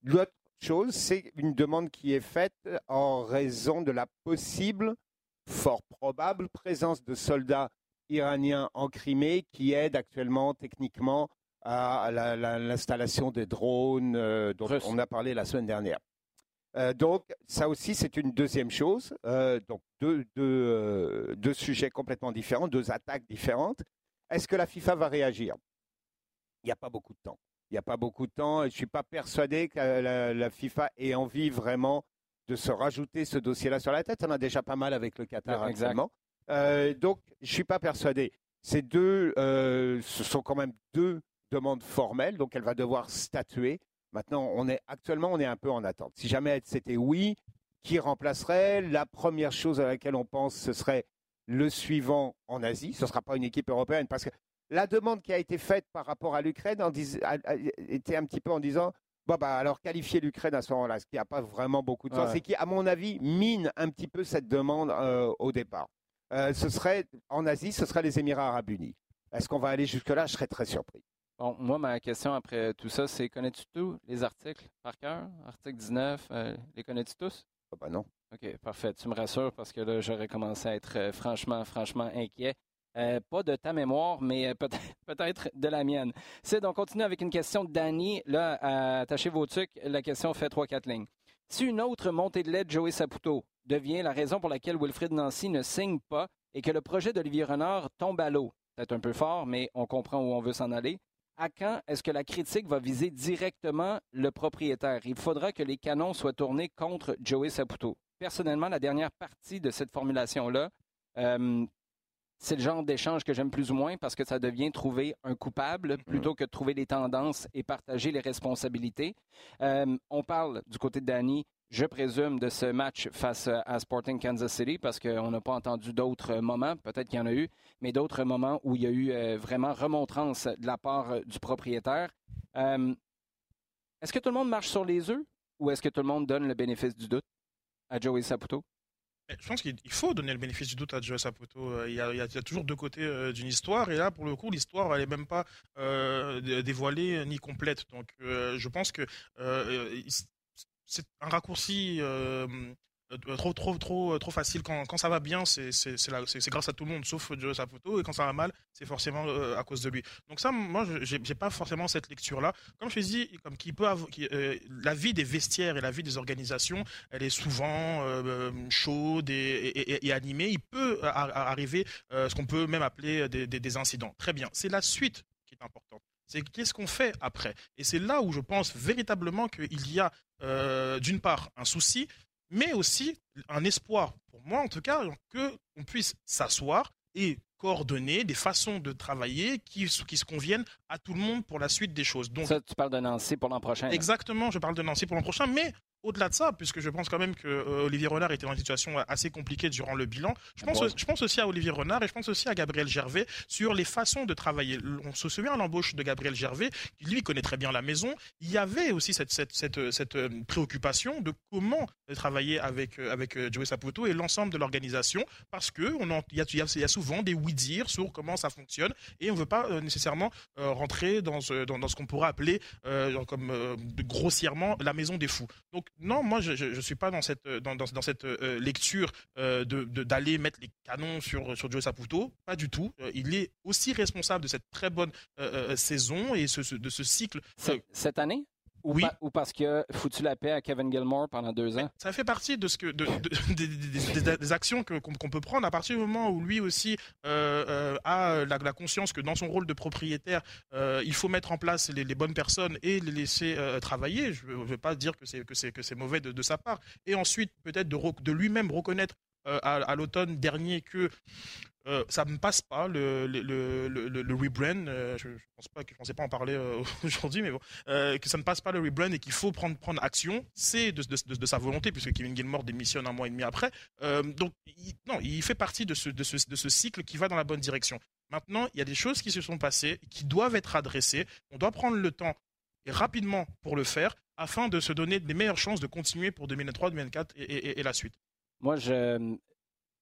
L'autre chose, c'est une demande qui est faite en raison de la possible, fort probable, présence de soldats iraniens en Crimée qui aident actuellement techniquement à l'installation des drones euh, dont on a parlé la semaine dernière. Euh, donc, ça aussi, c'est une deuxième chose. Euh, donc, deux, deux, sujets complètement différents, deux attaques différentes. Est-ce que la FIFA va réagir? Il n'y a pas beaucoup de temps. Il n'y a pas beaucoup de temps et je ne suis pas persuadé que la, FIFA ait envie vraiment de se rajouter ce dossier-là sur la tête. En a déjà pas mal avec le Qatar actuellement. Euh, donc, je ne suis pas persuadé. Ces deux, euh, ce sont quand même deux demandes formelles, donc elle va devoir statuer. Maintenant, on est actuellement, on est un peu en attente. Si jamais c'était oui, qui remplacerait? La première chose à laquelle on pense, ce serait le suivant en Asie. Ce ne sera pas une équipe européenne parce que la demande qui a été faite par rapport à l'Ukraine était un petit peu en disant bon bah alors qualifier l'Ukraine à ce moment-là, ce qui n'a pas vraiment beaucoup de sens, c'est qui à mon avis mine un petit peu cette demande euh, au départ. Euh, ce serait en Asie, ce serait les Émirats Arabes Unis. Est-ce qu'on va aller jusque là Je serais très surpris. Bon, moi, ma question après tout ça, c'est connais-tu tous les articles par cœur? Article 19, euh, les connais-tu tous? Ah bah non. OK, parfait. Tu me rassures parce que là, j'aurais commencé à être euh, franchement, franchement inquiet. Euh, pas de ta mémoire, mais euh, peut-être de la mienne. C'est donc continue avec une question de Danny. Là, attachez vos trucs. La question fait 3-4 lignes. Si une autre montée de lait de Joey Saputo devient la raison pour laquelle Wilfrid Nancy ne signe pas et que le projet d'Olivier Renard tombe à l'eau. Peut-être un peu fort, mais on comprend où on veut s'en aller. À quand est-ce que la critique va viser directement le propriétaire? Il faudra que les canons soient tournés contre Joey Saputo. Personnellement, la dernière partie de cette formulation-là, euh, c'est le genre d'échange que j'aime plus ou moins parce que ça devient trouver un coupable mm-hmm. plutôt que de trouver les tendances et partager les responsabilités. Euh, on parle du côté de Danny, je présume, de ce match face à Sporting Kansas City parce qu'on n'a pas entendu d'autres moments, peut-être qu'il y en a eu, mais d'autres moments où il y a eu euh, vraiment remontrance de la part euh, du propriétaire. est-ce que tout le monde marche sur les œufs ou est-ce que tout le monde donne le bénéfice du doute à Joey Saputo? Je pense qu'il faut donner le bénéfice du doute à Joe Saputo. Euh, il y, a, toujours deux côtés euh, d'une histoire, et là, pour le coup, l'histoire, elle n'est même pas euh, dévoilée ni complète. Donc, je pense que c'est un raccourci euh, trop trop trop euh, trop facile. Quand, quand ça va bien c'est grâce à tout le monde sauf Joe Saputo. Et quand ça va mal c'est forcément euh, à cause de lui. Donc ça moi j'ai pas forcément cette lecture là comme je dis comme qui peut la vie des vestiaires et la vie des organisations elle est souvent chaude et, animée. Il peut arriver ce qu'on peut même appeler des, des incidents. Très bien. C'est la suite qui est importante c'est qu'est-ce qu'on fait après? Et c'est là où je pense véritablement qu'il y a, d'une part, un souci, mais aussi un espoir, pour moi en tout cas, qu'on puisse s'asseoir et coordonner des façons de travailler qui, qui se conviennent à tout le monde pour la suite des choses. Donc, ça, tu parles de Nancy pour l'an prochain. Exactement, je parle de Nancy pour l'an prochain, mais au-delà de ça, puisque je pense quand même que euh, Olivier Renard était dans une situation assez compliquée durant le bilan, je pense, je pense aussi à Olivier Renard et je pense aussi à Gabriel Gervais sur les façons de travailler. On se souvient à l'embauche de Gabriel Gervais, qui lui connaît très bien la maison. Il y avait aussi cette, cette, cette, cette euh, préoccupation de comment travailler avec, euh, avec Joey Saputo et l'ensemble de l'organisation, parce qu'il y, a, y a souvent des oui-dire sur comment ça fonctionne et on ne veut pas nécessairement rentrer dans, dans, dans ce qu'on pourrait appeler comme grossièrement la maison des fous. Donc non, moi je ne suis pas dans cette, dans, dans, cette euh, lecture euh, d'aller mettre les canons sur, sur Joe Saputo, pas du tout. Euh, il est aussi responsable de cette très bonne saison et ce, de ce cycle. Cette année? Ou, oui. ou parce a foutu la paix à Kevin Gilmore pendant deux ans. Ça fait partie de ce que, de, des, actions qu'on peut prendre à partir du moment où lui aussi euh, euh, a la, conscience que dans son rôle de propriétaire, euh, il faut mettre en place les, bonnes personnes et les laisser travailler. Je ne veux pas dire que c'est que c'est que c'est mauvais de, sa part. Et ensuite peut-être de, de lui-même reconnaître à l'automne dernier que euh, ça me passe pas le, le, le, rebrand. Euh, je, ne pense pas je pensais pas en parler euh, aujourd'hui, mais bon, que ça ne passe pas le rebrand et qu'il faut prendre prendre action. C'est de, de, de, sa volonté puisque Kevin Gilmore démissionne un mois et demi après. donc non, il fait partie de ce, de ce de ce cycle qui va dans la bonne direction. Maintenant, il y a des choses qui se sont passées qui doivent être adressées. On doit prendre le temps et rapidement pour le faire afin de se donner les meilleures chances de continuer pour 2003, 2004 et, et, et la suite. Moi, je,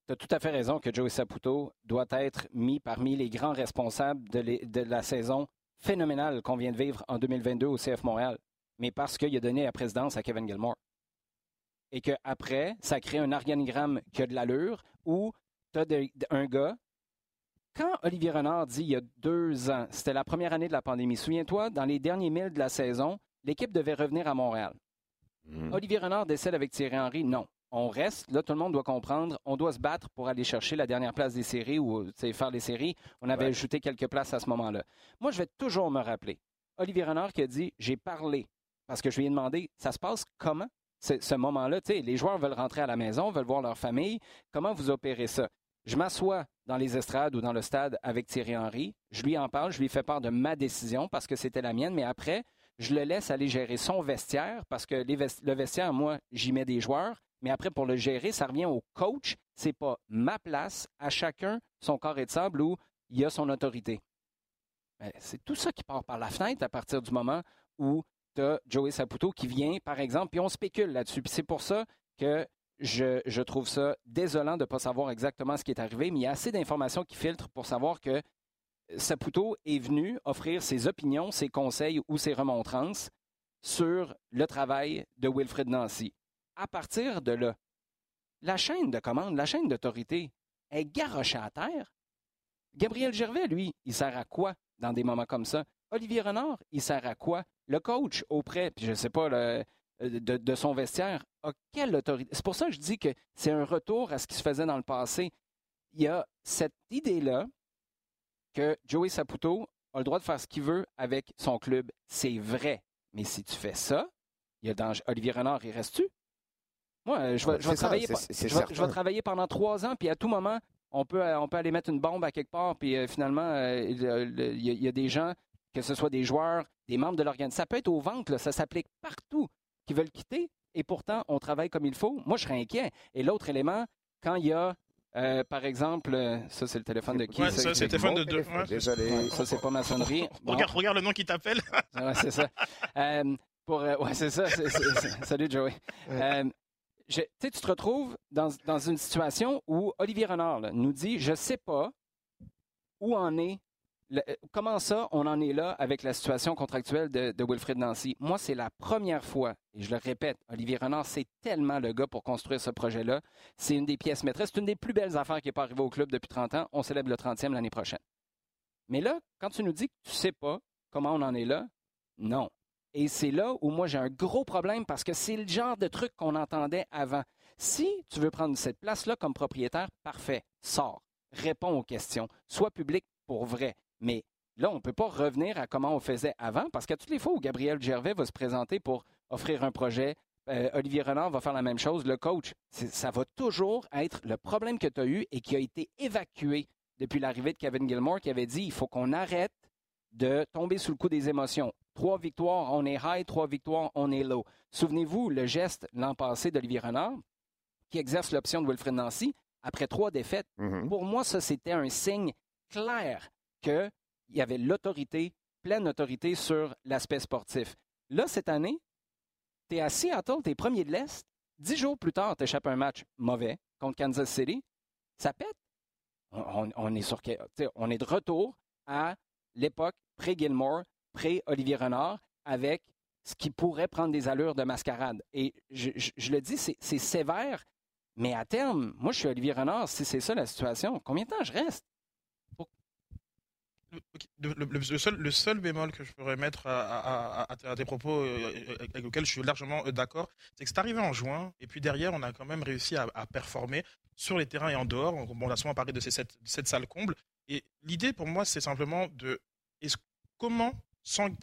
tu as tout à fait raison que Joey Saputo doit être mis parmi les grands responsables de, la saison phénoménale qu'on vient de vivre en 2022 au CF Montréal, mais parce qu'il a donné la présidence à Kevin Gilmore. Et qu'après, ça crée un organigramme qui a de l'allure où tu as un gars. Quand Olivier Renard dit il y a deux ans, c'était la première année de la pandémie, souviens-toi, dans les derniers milles de la saison, l'équipe devait revenir à Montréal. Mmh. Olivier Renard décède avec Thierry Henry, non on reste. Là, tout le monde doit comprendre, on doit se battre pour aller chercher la dernière place des séries ou faire les séries. On avait ajouté quelques places à ce moment-là. Moi, je vais toujours me rappeler. Olivier Renard qui a dit J'ai parlé parce que je lui ai demandé Ça se passe comment ce moment-là Les joueurs veulent rentrer à la maison, veulent voir leur famille. Comment vous opérez ça? Je m'assois dans les estrades ou dans le stade avec Thierry Henry. Je lui en parle, je lui fais part de ma décision parce que c'était la mienne, mais après, je le laisse aller gérer son vestiaire parce que le vestiaire, moi, j'y mets des joueurs. Mais après, pour le gérer, ça revient au coach. C'est pas ma place, à chacun son corps et de sable où il y a son autorité. Ben, c'est tout ça qui part par la fenêtre à partir du moment où tu as Joey Saputo qui vient, par exemple, puis on spécule là-dessus. c'est pour ça que je, je, trouve ça désolant de ne pas savoir exactement ce qui est arrivé, mais il y a assez d'informations qui filtrent pour savoir que Saputo est venu offrir ses opinions, ses conseils ou ses remontrances sur le travail de Wilfred Nancy à partir de là, la chaîne de commande, la chaîne d'autorité est garochée à terre. Gabriel Gervais, lui, il sert à quoi dans des moments comme ça? Olivier Renard, il sert à quoi? Le coach auprès, puis je ne sais pas, euh, de, son vestiaire a quelle autorité? C'est pour ça que je dis que c'est un retour à ce qui se faisait dans le passé. Il y a cette idée-là que Joey Saputo a le droit de faire ce qu'il veut avec son club. C'est vrai. Mais si tu fais ça, il y a dans Olivier Renard, il reste-tu? Moi, je vais, travailler, je vais travailler pendant trois ans, puis à tout moment, on peut, on peut aller mettre une bombe à quelque part, puis euh, finalement, il y, a des gens, que ce soit des joueurs, des membres de l'organisation, ça peut être au ventre, ça s'applique partout qui veulent quitter et pourtant on travaille comme il faut. Moi, je serais inquiet. Et l'autre élément, quand il y a euh, par exemple, euh, ça c'est le téléphone de qui Ça, c'est le téléphone de deux. Désolé. ça c'est pas maçonnerie. regarde, regarde le nom qui t'appelle. c'est ça. Euh, pour, ouais, c'est ça. Salut Joey. Tu te retrouves dans, une situation où Olivier Renard nous dit Je sais pas où en est euh, comment ça, on en est là avec la situation contractuelle de, Wilfred Nancy? Moi, c'est la première fois, et je le répète, Olivier Renard, c'est tellement le gars pour construire ce projet-là. C'est une des pièces maîtresses. C'est une des plus belles affaires qui n'est pas arrivée au club depuis 30 ans. On célèbre le 30e l'année prochaine. Mais là, quand tu nous dis que tu ne sais pas comment on en est là, non. Et c'est là où moi j'ai un gros problème parce que c'est le genre de truc qu'on entendait avant. Si tu veux prendre cette place-là comme propriétaire, parfait, sors, réponds aux questions, sois public pour vrai. Mais là, on ne peut pas revenir à comment on faisait avant, parce qu'à toutes les fois où Gabriel Gervais va se présenter pour offrir un projet, euh, Olivier Renard va faire la même chose, le coach, ça va toujours être le problème que tu as eu et qui a été évacué depuis l'arrivée de Kevin Gilmore, qui avait dit il faut qu'on arrête de tomber sous le coup des émotions. Trois victoires, on est high, trois victoires, on est low. Souvenez-vous le geste l'an passé d'Olivier Renard, qui exerce l'option de Wilfred Nancy après trois défaites. Mm-hmm. Pour moi, ça, c'était un signe clair qu'il y avait l'autorité, pleine autorité sur l'aspect sportif. Là, cette année, tu es à Seattle, tu es premier de l'Est. Dix jours plus tard, tu échappes un match mauvais contre Kansas City. Ça pète. On, est sur, on est de retour à l'époque pré-Gilmore, pré-Olivier Renard, avec ce qui pourrait prendre des allures de mascarade. Et je, le dis, c'est sévère, mais à terme, moi, je suis Olivier Renard, si c'est ça la situation, combien de temps je reste? Le, seul, bémol que je pourrais mettre à, des propos euh, avec lesquels je suis largement euh, d'accord, c'est que c'est arrivé en juin, et puis derrière, on a quand même réussi à, performer sur les terrains et en dehors. On, a souvent parlé de ces sept, salles combles. Et l'idée pour moi, c'est simplement de comment,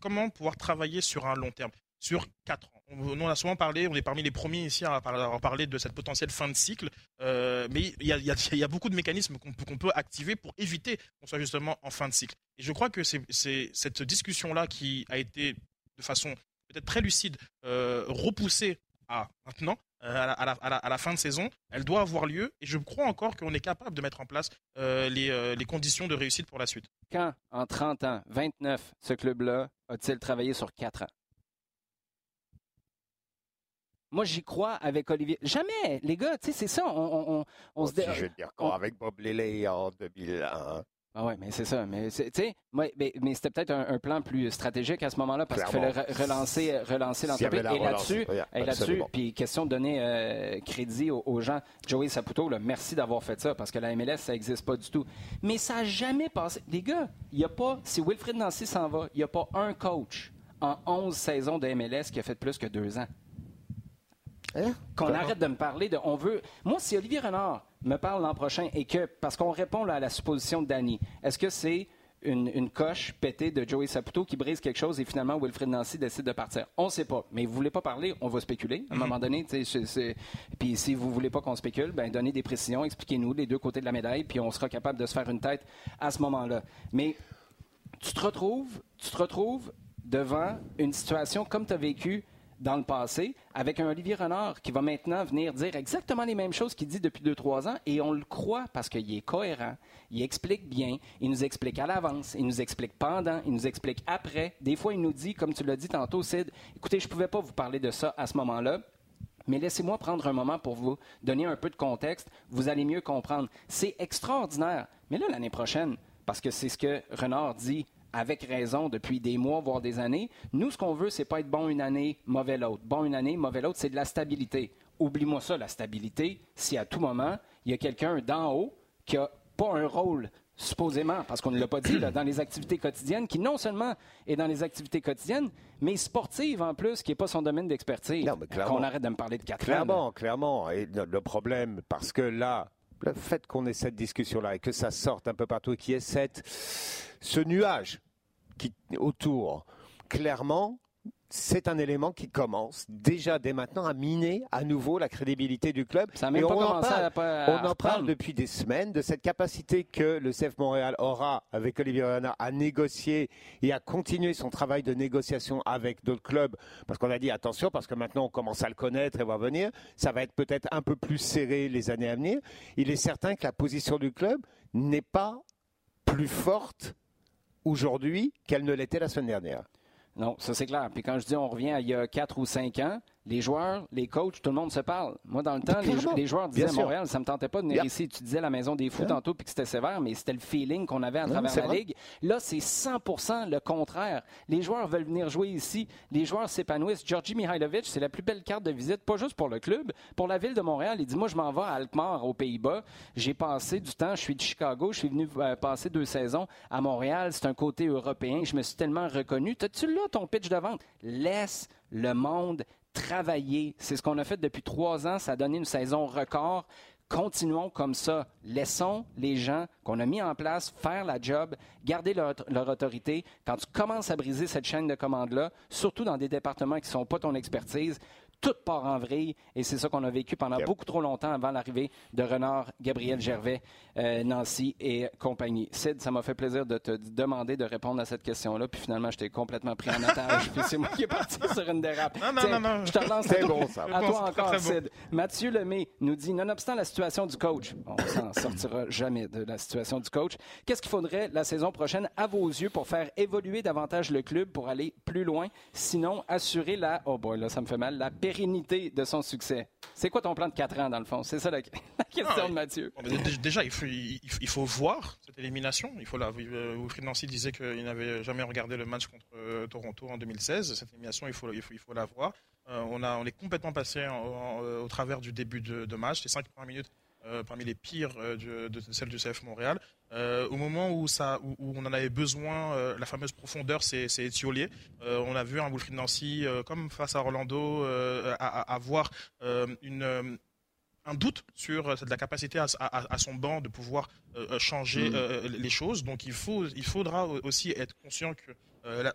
comment pouvoir travailler sur un long terme? Sur 4 ans. On, on, a souvent parlé, on est parmi les premiers ici à, parler de cette potentielle fin de cycle, euh, mais il y, a, beaucoup de mécanismes qu'on peut activer pour éviter qu'on soit justement en fin de cycle. Et je crois que c'est cette discussion-là qui a été de façon peut-être très lucide euh, repoussée à maintenant, euh, à, la, fin de saison, elle doit avoir lieu et je crois encore qu'on est capable de mettre en place les, les, conditions de réussite pour la suite. Quand, en 30 ans, 29, ce club-là a-t-il travaillé sur 4 ans? Moi, j'y crois avec Olivier. Jamais, les gars, tu sais, c'est ça. On, on, se dit. Je veux dire, avec Bob Lillet en 2001. Ah ouais, mais c'est ça. Mais tu sais, mais, mais c'était peut-être un, plan plus stratégique à ce moment-là parce qu'il fallait relancer, relancer l'entreprise. Et là-dessus, et là-dessus, puis question de donner euh, crédit aux, gens. Joey Saputo, là, merci d'avoir fait ça parce que la MLS, ça n'existe pas du tout. Mais ça n'a jamais passé. Les gars, il n'y a pas. Si Wilfred Nancy s'en va, il n'y a pas un coach en 11 saisons de MLS qui a fait plus que deux ans. Hein? Qu'on arrête de me parler de. On veut. Moi, si Olivier Renard me parle l'an prochain et que. Parce qu'on répond à la supposition de Danny, est-ce que c'est une, coche pétée de Joey Saputo qui brise quelque chose et finalement Wilfred Nancy décide de partir? On ne sait pas. Mais vous ne voulez pas parler, on va spéculer à un moment donné. Puis si vous ne voulez pas qu'on spécule, ben donnez des précisions, expliquez-nous les deux côtés de la médaille, puis on sera capable de se faire une tête à ce moment-là. Mais tu te retrouves, tu te retrouves devant une situation comme tu as vécu dans le passé, avec un Olivier Renard qui va maintenant venir dire exactement les mêmes choses qu'il dit depuis 2-3 ans, et on le croit parce qu'il est cohérent, il explique bien, il nous explique à l'avance, il nous explique pendant, il nous explique après. Des fois, il nous dit, comme tu l'as dit tantôt, Sid, écoutez, je ne pouvais pas vous parler de ça à ce moment-là. Mais laissez-moi prendre un moment pour vous donner un peu de contexte. Vous allez mieux comprendre. C'est extraordinaire. Mais là, l'année prochaine, parce que c'est ce que Renard dit avec raison depuis des mois, voire des années. Nous, ce qu'on veut, c'est pas être bon une année, mauvais l'autre. Bon une année, mauvais l'autre, c'est de la stabilité. Oublie-moi ça, la stabilité, si à tout moment, il y a quelqu'un d'en haut qui n'a pas un rôle supposément, parce qu'on ne l'a pas dit, dans les activités quotidiennes, qui non seulement est dans les activités quotidiennes, mais sportive en plus, qui n'est pas son domaine d'expertise. Qu'on arrête de me parler de quatre Clairement, clairement. Et le problème, parce que là, le fait qu'on ait cette discussion-là et que ça sorte un peu partout, qu'il y ait ce nuage qui, autour, clairement, c'est un élément qui commence déjà dès maintenant à miner à nouveau la crédibilité du club. Ça on, en parle, on en parle depuis des semaines de cette capacité que le CF Montréal aura avec Olivier Renard à négocier et à continuer son travail de négociation avec d'autres clubs. Parce qu'on a dit attention, parce que maintenant on commence à le connaître et va venir. Ça va être peut-être un peu plus serré les années à venir. Il est certain que la position du club n'est pas plus forte aujourd'hui qu'elle ne l'était la semaine dernière. Non, ça c'est clair. Puis quand je dis on revient il y a 4 ou 5 ans, les joueurs, les coachs, tout le monde se parle. Moi, dans le temps, les, joueurs disaient à Montréal, ça ne me tentait pas de venir ici. Tu disais la maison des fous tantôt, puis que c'était sévère, mais c'était le feeling qu'on avait à travers la Ligue. Là, c'est 100 le contraire. Les joueurs veulent venir jouer ici. Les joueurs s'épanouissent. Georgi Mihailovic, c'est la plus belle carte de visite, pas juste pour le club, pour la ville de Montréal. Il dit, moi, je m'en vais à Alkmaar, aux Pays-Bas. J'ai passé du temps, je suis de Chicago, je suis venu euh, passer deux saisons à Montréal. C'est un côté européen. Je me suis tellement reconnu. T'as-tu là ton pitch de vente? Laisse le monde travailler. C'est ce qu'on a fait depuis trois ans. Ça a donné une saison record. Continuons comme ça. Laissons les gens qu'on a mis en place faire la job, garder leur, autorité. Quand tu commences à briser cette chaîne de commandes-là, surtout dans des départements qui ne sont pas ton expertise, tout part en vrille. Et c'est ça qu'on a vécu pendant beaucoup trop longtemps avant l'arrivée de Renard, Gabriel Gervais, euh, Nancy et compagnie. Sid, ça m'a fait plaisir de te demander de répondre à cette question-là. Puis finalement, je t'ai complètement pris en otage. puis c'est moi qui ai parti sur une dérape. Non, non, non, non. Je te relance à, bon, ça. à toi encore, Sid. Mathieu Lemay nous dit, nonobstant la situation du coach, on s'en sortira jamais de la situation du coach, qu'est-ce qu'il faudrait la saison prochaine, à vos yeux, pour faire évoluer davantage le club, pour aller plus loin, sinon assurer la, oh boy, là, ça me fait mal, la pérennité de son succès. C'est quoi ton plan de 4 ans, dans le fond? C'est ça la, question de Mathieu. déjà, il faut, il, faut voir cette élimination. Il faut la, euh, Wilfried Nancy disait qu'il n'avait jamais regardé le match contre euh, Toronto en 2016. Cette élimination, il faut, il faut, il faut la voir. Euh, on, a, on est complètement passé au travers du début de, match. Les 5 premières minutes parmi les pires de, de, celles du CF Montréal. au moment où, ça, où, on en avait besoin, la fameuse profondeur, c'est étiolé. on a vu un Wilfried Nancy, comme face à Orlando, avoir une un doute sur euh, la capacité à, son banc de pouvoir euh, euh, changer mm. les choses. Donc il, faut, il faudra aussi être conscient que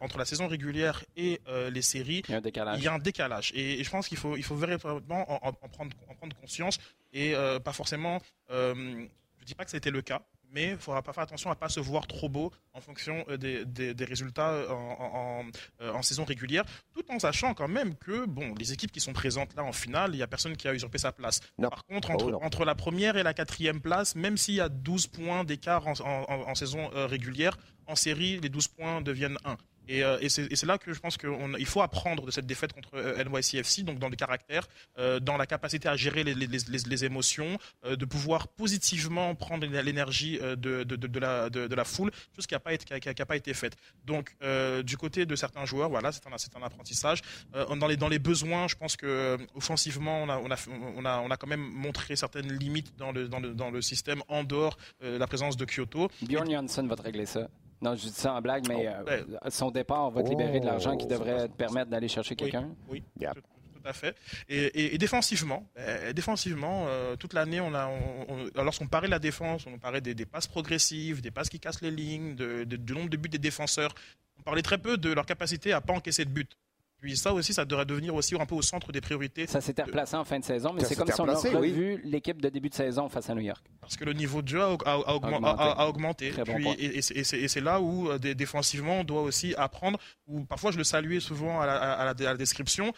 entre la saison régulière et les séries, il y a un décalage. Il y a un décalage. Et, je pense qu'il faut, il faut véritablement en, prendre, en prendre conscience et pas forcément. je ne dis pas que c'était le cas, mais il faudra pas faire attention à ne pas se voir trop beau en fonction euh, des, résultats euh, en, saison régulière, tout en sachant quand même que bon, les équipes qui sont présentes là en finale, il n'y a personne qui a usurpé sa place. Par contre, entre, oh, entre, la première et la quatrième place, même s'il y a 12 points d'écart en, saison euh, régulière, en série, les 12 points deviennent 1. Euh, et, c'est là que je pense qu'il faut apprendre de cette défaite contre euh, NYCFC, donc dans le caractère, euh, dans la capacité à gérer les, émotions, de pouvoir positivement prendre l'énergie de, la, foule, chose qui n'a pas, été faite. Donc, du côté de certains joueurs, voilà, c'est un, apprentissage. dans, les, besoins, je pense que offensivement, on a, quand même montré certaines limites dans le système en dehors de la présence de Kyoto. Bjorn Janssen va te régler ça. Non, je dis ça en blague, mais oh, euh, son départ va te libérer de l'argent qui oh, devrait te permettre d'aller chercher quelqu'un. Oui, tout, à fait. Et, défensivement, ben, défensivement, euh, toute l'année, on a, lorsqu'on parlait de la défense, on parlait des, passes progressives, des passes qui cassent les lignes, du nombre de buts des défenseurs. On parlait très peu de leur capacité à pas encaisser de buts. Puis ça aussi, ça devrait devenir aussi un peu au centre des priorités. Ça s'était replacé en fin de saison, mais c'est comme si on avait revu l'équipe de début de saison face à New York. Parce que le niveau de jeu a, augmenté. et, c'est là où, euh, défensivement, on doit aussi apprendre, ou parfois je le saluais souvent à la description,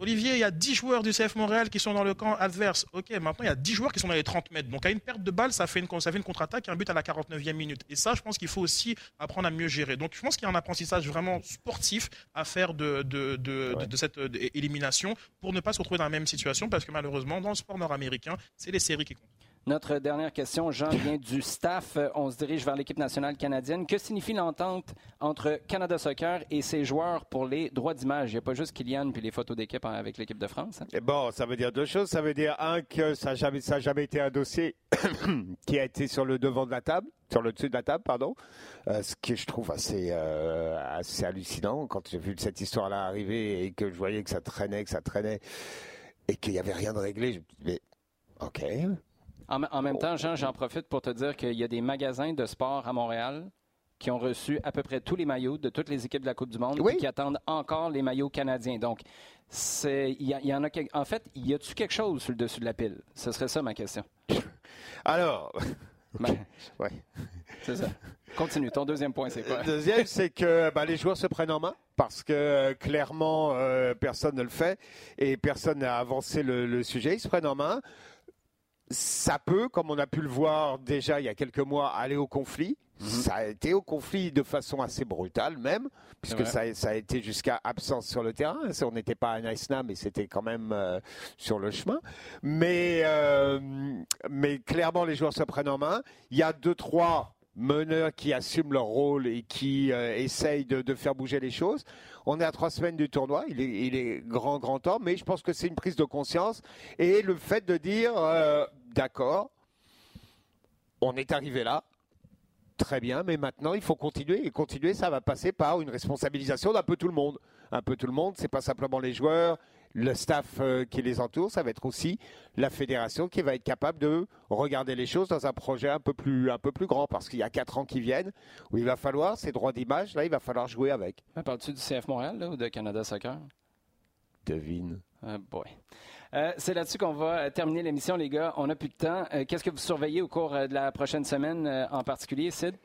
Olivier, il y a 10 joueurs du CF Montréal qui sont dans le camp adverse. Ok, maintenant il y a 10 joueurs qui sont dans les 30 mètres. Donc à une perte de balle, ça fait une, ça fait une contre-attaque et un but à la 49e minute. Et ça, je pense qu'il faut aussi apprendre à mieux gérer. Donc je pense qu'il y a un apprentissage vraiment sportif à faire de, de, de, de cette euh, élimination pour ne pas se retrouver dans la même situation parce que malheureusement, dans le sport nord-américain, c'est les séries qui comptent. Notre dernière question, Jean, vient du staff. On se dirige vers l'équipe nationale canadienne. Que signifie l'entente entre Canada Soccer et ses joueurs pour les droits d'image? Il n'y a pas juste Kylian puis les photos d'équipe avec l'équipe de France. hein? Et bon, ça veut dire deux choses. Ça veut dire, un, que ça n'a jamais été un dossier qui a été sur le devant de la table, sur le dessus de la table, pardon. Euh, ce que je trouve assez, euh, assez hallucinant quand j'ai vu cette histoire-là arriver et que je voyais que ça traînait, que ça traînait et qu'il n'y avait rien de réglé. Je me dis, mais, OK. En, en même temps, Jean, j'en profite pour te dire qu'il y a des magasins de sport à Montréal qui ont reçu à peu près tous les maillots de toutes les équipes de la Coupe du Monde Oui. et qui attendent encore les maillots canadiens. Donc, c'est, il y, en a en fait, y a-tu quelque chose sur le dessus de la pile? Ce serait ça ma question. Alors, Ben, ouais. c'est ça. Continue. Ton deuxième point, c'est quoi? Le deuxième, c'est que bah, les joueurs se prennent en main parce que euh, clairement, euh, personne ne le fait et personne n'a avancé le, le sujet. Ils se prennent en main. Ça peut, comme on a pu le voir déjà il y a quelques mois, aller au conflit. Ça a été au conflit de façon assez brutale même, puisque ça, a- ça a été jusqu'à absence sur le terrain. On n'était pas à Nice-Nam, mais c'était quand même euh, sur le chemin. Mais, euh, mais clairement, les joueurs se prennent en main. Il y a deux, trois meneurs qui assument leur rôle et qui euh, essayent de, de faire bouger les choses. On est à trois semaines du tournoi, il est, grand, grand temps, mais je pense que c'est une prise de conscience et le fait de dire, euh, d'accord, on est arrivé là, très bien, mais maintenant il faut continuer et continuer, ça va passer par une responsabilisation d'un peu tout le monde. Un peu tout le monde, c'est pas simplement les joueurs, le staff euh, qui les entoure, ça va être aussi la fédération qui va être capable de regarder les choses dans un projet un peu plus, un peu plus grand, parce qu'il y a quatre ans qui viennent où il va falloir ces droits d'image, là il va falloir jouer avec. Parles-tu du CF Montréal là, ou de Canada Soccer? Devine. Ah, boy. Euh, c'est là-dessus qu'on va euh, terminer l'émission, les gars. On n'a plus de temps. Euh, Qu'est-ce que vous surveillez au cours de la prochaine semaine euh, en particulier, Sid?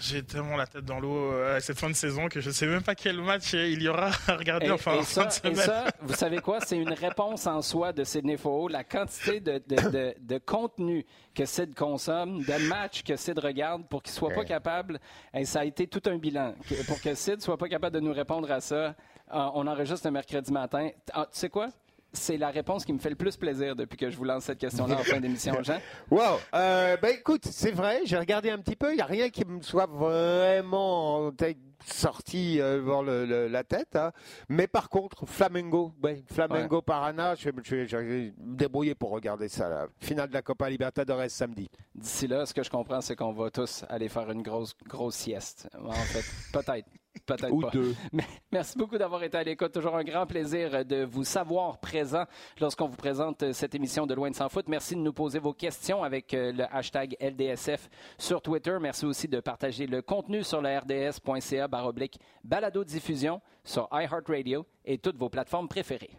J'ai tellement la tête dans l'eau euh, à cette fin de saison que je sais même pas quel match euh, il y aura à regarder Et, enfin, et en fin ça, de et semaine. ça, vous savez quoi? C'est une réponse en soi de Sidney Faux. La quantité de, de- de- de contenu que Sid consomme, de matchs que Sid regarde pour qu'il soit pas capable. Et ça a été tout un bilan. Pour que Sid soit pas capable de nous répondre à ça, euh, on enregistre le mercredi matin. Ah, tu sais quoi? C'est la réponse qui me fait le plus plaisir depuis que je vous lance cette question-là en fin d'émission, Jean. Wow. Euh, ben écoute, c'est vrai, j'ai regardé un petit peu, il n'y a rien qui me soit vraiment en tête- sorti euh, devant le- le- la tête. hein. Mais par contre, Flamengo, ouais, Flamengo Parana, je vais, je vais- je vais me débrouiller pour regarder ça. La finale de la Copa Libertadores samedi. D'ici là, ce que je comprends, c'est qu'on va tous aller faire une grosse, grosse sieste. En fait, peut-être. Peut-être Ou pas. deux. Mais merci beaucoup d'avoir été à l'écoute. Toujours un grand plaisir de vous savoir présent lorsqu'on vous présente euh, cette émission de Loin de Sans Foot. Merci de nous poser vos questions avec euh, le hashtag LDSF sur Twitter. Merci aussi de partager le contenu sur le rds.ca baroblique balado diffusion sur iHeartRadio et toutes vos plateformes préférées.